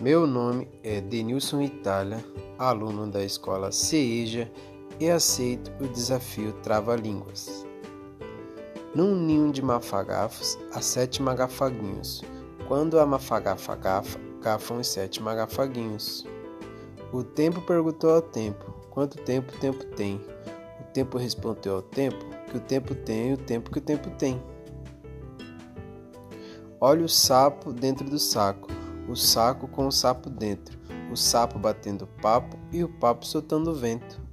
Meu nome é Denilson Itália, aluno da escola CEJA e aceito o desafio Trava-Línguas. Num ninho de mafagafos, há sete magafaguinhos. Quando a mafagafa gafa, gafam os sete magafaguinhos. O tempo perguntou ao tempo: Quanto tempo o tempo tem? O tempo respondeu ao tempo: Que o tempo tem e o tempo que o tempo tem. Olha o sapo dentro do saco, o saco com o sapo dentro, o sapo batendo papo e o papo soltando vento.